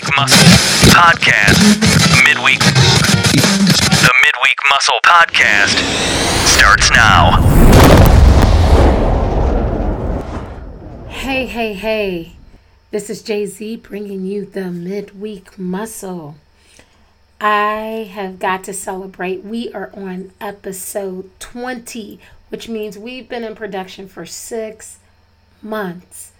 Midweek Muscle Podcast. Midweek. The Midweek Muscle Podcast starts now. Hey, hey, hey. This is JZ bringing you the midweek muscle. I have got to celebrate. We are on episode 20, which means we've been in production for six months.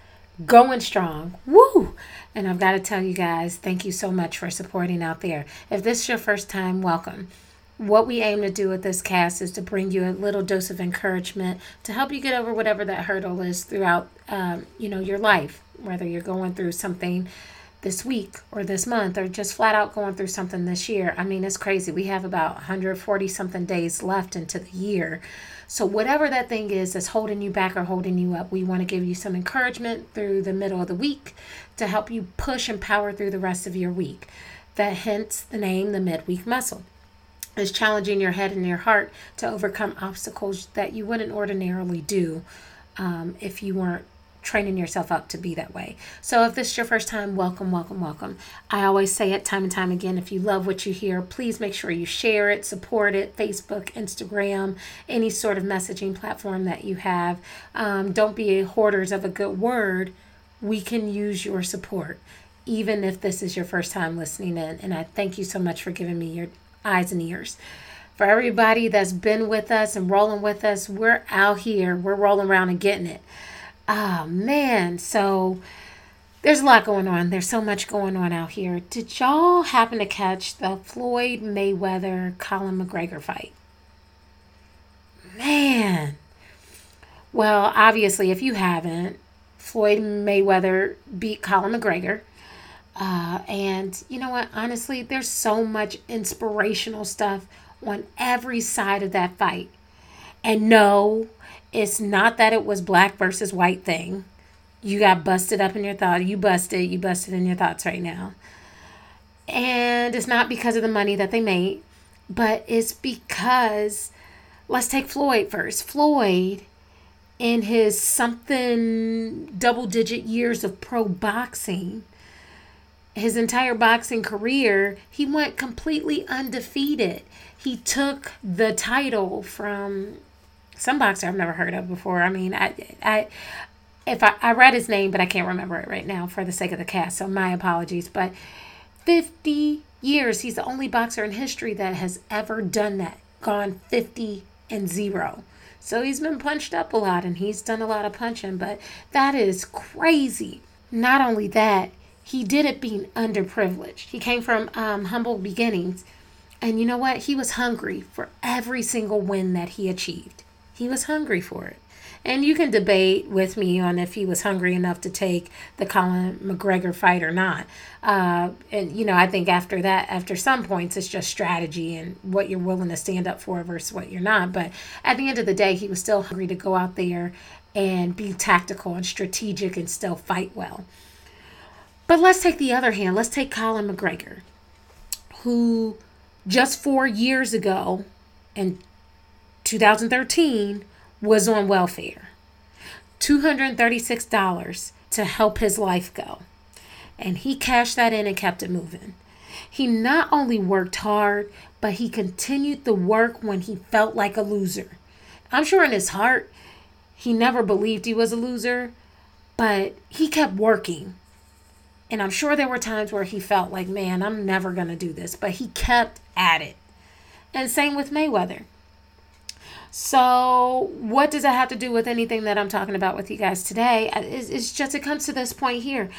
Going strong. Woo! And I've got to tell you guys, thank you so much for supporting out there. If this is your first time, welcome. What we aim to do with this cast is to bring you a little dose of encouragement to help you get over whatever that hurdle is throughout, um, you know, your life. Whether you're going through something this week or this month or just flat out going through something this year. I mean, it's crazy. We have about 140 something days left into the year. So, whatever that thing is that's holding you back or holding you up, we want to give you some encouragement through the middle of the week to help you push and power through the rest of your week. That hence the name, the midweek muscle. Is challenging your head and your heart to overcome obstacles that you wouldn't ordinarily do um, if you weren't training yourself up to be that way. So if this is your first time, welcome, welcome, welcome. I always say it time and time again if you love what you hear, please make sure you share it, support it, Facebook, Instagram, any sort of messaging platform that you have. Um, don't be hoarders of a good word. We can use your support, even if this is your first time listening in. And I thank you so much for giving me your eyes and ears. For everybody that's been with us and rolling with us, we're out here, we're rolling around and getting it. Oh man, so there's a lot going on. There's so much going on out here. Did y'all happen to catch the Floyd Mayweather Conor McGregor fight? Man. Well, obviously, if you haven't, Floyd Mayweather beat Conor McGregor. Uh, and you know what? Honestly, there's so much inspirational stuff on every side of that fight. And no, it's not that it was black versus white thing. You got busted up in your thought. You busted. You busted in your thoughts right now. And it's not because of the money that they made, but it's because, let's take Floyd first. Floyd, in his something double digit years of pro boxing, his entire boxing career, he went completely undefeated. He took the title from some boxer I've never heard of before. I mean, I, I, if I, I read his name, but I can't remember it right now for the sake of the cast. So my apologies. But 50 years, he's the only boxer in history that has ever done that, gone 50 and zero. So he's been punched up a lot and he's done a lot of punching, but that is crazy. Not only that, he did it being underprivileged. He came from um, humble beginnings. And you know what? He was hungry for every single win that he achieved. He was hungry for it. And you can debate with me on if he was hungry enough to take the Conor McGregor fight or not. Uh, and, you know, I think after that, after some points, it's just strategy and what you're willing to stand up for versus what you're not. But at the end of the day, he was still hungry to go out there and be tactical and strategic and still fight well. But let's take the other hand. Let's take Conor McGregor, who just four years ago and 2013 was on welfare. $236 to help his life go. And he cashed that in and kept it moving. He not only worked hard, but he continued the work when he felt like a loser. I'm sure in his heart, he never believed he was a loser, but he kept working. And I'm sure there were times where he felt like, man, I'm never going to do this, but he kept at it. And same with Mayweather. So, what does that have to do with anything that I'm talking about with you guys today? Uh, it's, it's just, it comes to this point here.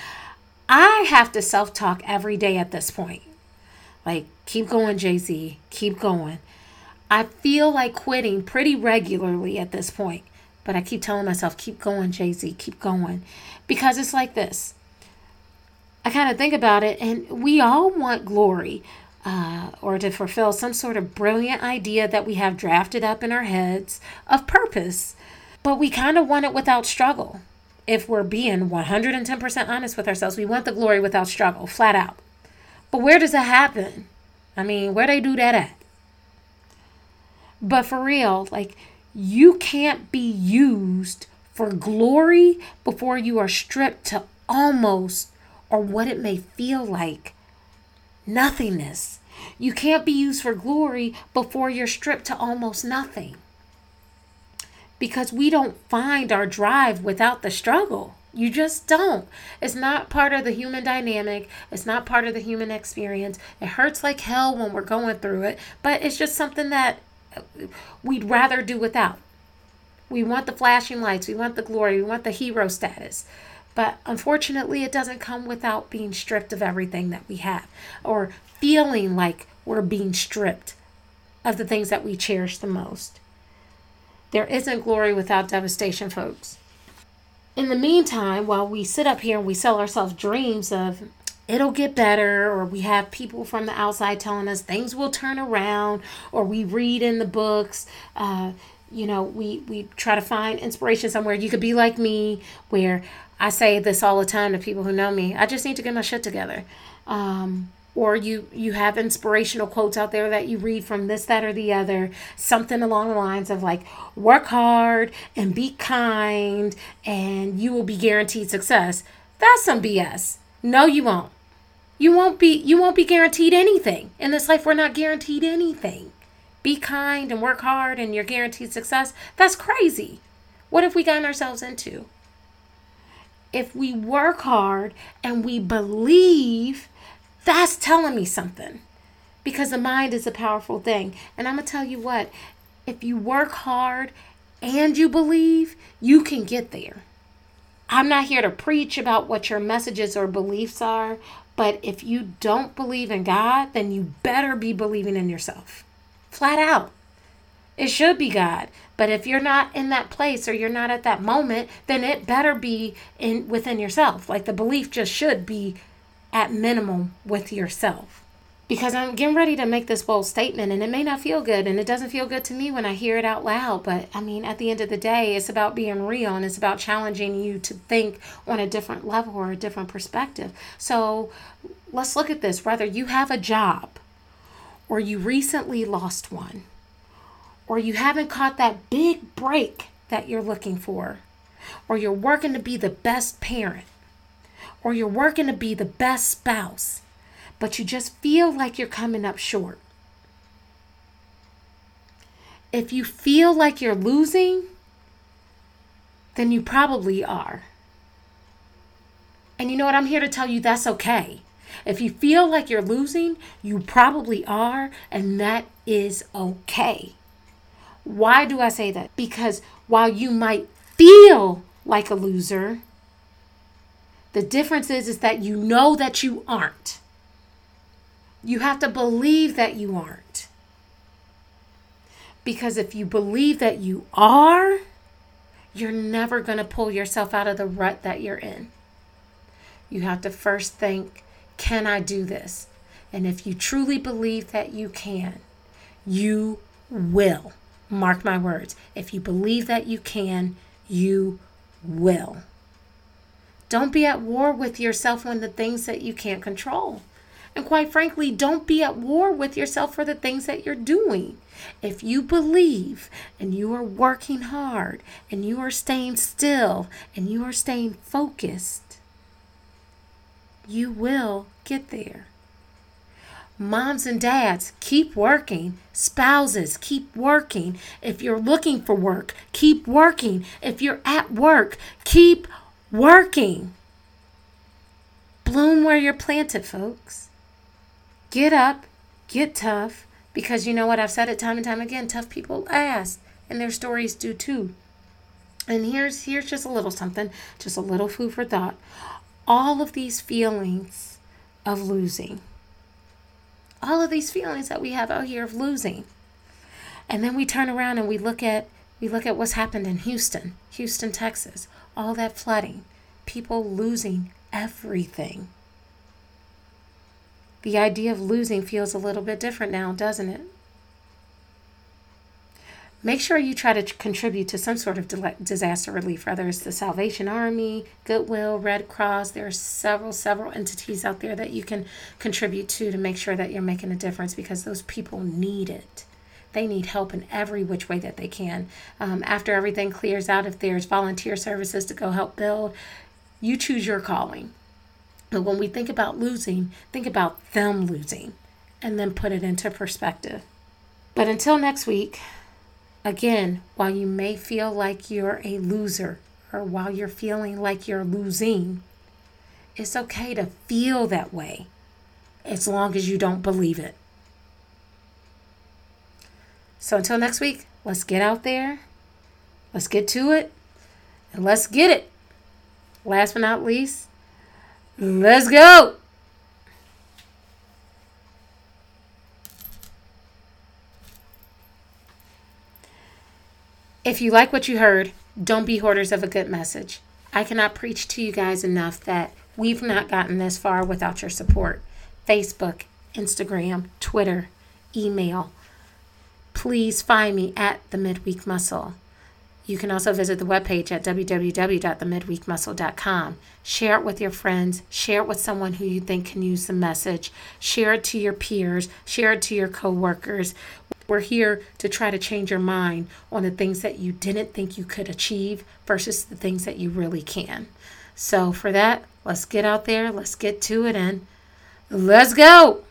I have to self talk every day at this point. Like, keep going, JZ, keep going. I feel like quitting pretty regularly at this point, but I keep telling myself, keep going, JZ, keep going. Because it's like this. I kind of think about it, and we all want glory uh, or to fulfill some sort of brilliant idea that we have drafted up in our heads of purpose, but we kind of want it without struggle. If we're being 110% honest with ourselves, we want the glory without struggle, flat out. But where does that happen? I mean, where do they do that at? But for real, like you can't be used for glory before you are stripped to almost or what it may feel like nothingness. You can't be used for glory before you're stripped to almost nothing. Because we don't find our drive without the struggle. You just don't. It's not part of the human dynamic. It's not part of the human experience. It hurts like hell when we're going through it, but it's just something that we'd rather do without. We want the flashing lights, we want the glory, we want the hero status. But unfortunately, it doesn't come without being stripped of everything that we have or feeling like we're being stripped of the things that we cherish the most. There isn't glory without devastation, folks in the meantime, while we sit up here and we sell ourselves dreams of it'll get better, or we have people from the outside telling us things will turn around, or we read in the books, uh, you know, we, we try to find inspiration somewhere. You could be like me, where I say this all the time to people who know me I just need to get my shit together. Um, or you you have inspirational quotes out there that you read from this that or the other something along the lines of like work hard and be kind and you will be guaranteed success. That's some bs no you won't. You won't be you won't be guaranteed anything. In this life we're not guaranteed anything. Be kind and work hard and you're guaranteed success. That's crazy. What have we gotten ourselves into if we work hard and we believe that's telling me something because the mind is a powerful thing. And I'm going to tell you what, if you work hard and you believe, you can get there. I'm not here to preach about what your messages or beliefs are, but if you don't believe in God, then you better be believing in yourself. Flat out. It should be God. But if you're not in that place or you're not at that moment, then it better be in within yourself. Like the belief just should be at minimum with yourself. Because I'm getting ready to make this bold statement and it may not feel good and it doesn't feel good to me when I hear it out loud. But I mean, at the end of the day, it's about being real and it's about challenging you to think on a different level or a different perspective. So let's look at this. Whether you have a job or you recently lost one or you haven't caught that big break that you're looking for or you're working to be the best parent or you're working to be the best spouse, but you just feel like you're coming up short. If you feel like you're losing, then you probably are. And you know what? I'm here to tell you that's okay. If you feel like you're losing, you probably are, and that is okay. Why do I say that? Because while you might feel like a loser, the difference is is that you know that you aren't. You have to believe that you aren't. Because if you believe that you are, you're never going to pull yourself out of the rut that you're in. You have to first think, can I do this? And if you truly believe that you can, you will. Mark my words. If you believe that you can, you will. Don't be at war with yourself on the things that you can't control. And quite frankly, don't be at war with yourself for the things that you're doing. If you believe and you are working hard and you are staying still and you are staying focused, you will get there. Moms and dads, keep working. Spouses, keep working. If you're looking for work, keep working. If you're at work, keep working. Bloom where you're planted, folks. Get up, get tough, because you know what? I've said it time and time again tough people last, and their stories do too. And here's here's just a little something, just a little food for thought. All of these feelings of losing, all of these feelings that we have out here of losing, and then we turn around and we look at we look at what's happened in Houston, Houston, Texas all that flooding, people losing everything. The idea of losing feels a little bit different now, doesn't it? Make sure you try to contribute to some sort of disaster relief, whether it's the Salvation Army, Goodwill, Red Cross. There are several, several entities out there that you can contribute to to make sure that you're making a difference because those people need it. They need help in every which way that they can. Um, after everything clears out, if there's volunteer services to go help build, you choose your calling. But when we think about losing, think about them losing and then put it into perspective. But until next week, again, while you may feel like you're a loser or while you're feeling like you're losing, it's okay to feel that way as long as you don't believe it. So until next week, let's get out there, let's get to it, and let's get it. Last but not least, let's go. If you like what you heard, don't be hoarders of a good message. I cannot preach to you guys enough that we've not gotten this far without your support. Facebook, Instagram, Twitter, email. Please find me at the Midweek Muscle. You can also visit the webpage at www.themidweekmuscle.com. Share it with your friends. Share it with someone who you think can use the message. Share it to your peers. Share it to your coworkers. We're here to try to change your mind on the things that you didn't think you could achieve versus the things that you really can. So, for that, let's get out there, let's get to it, and let's go.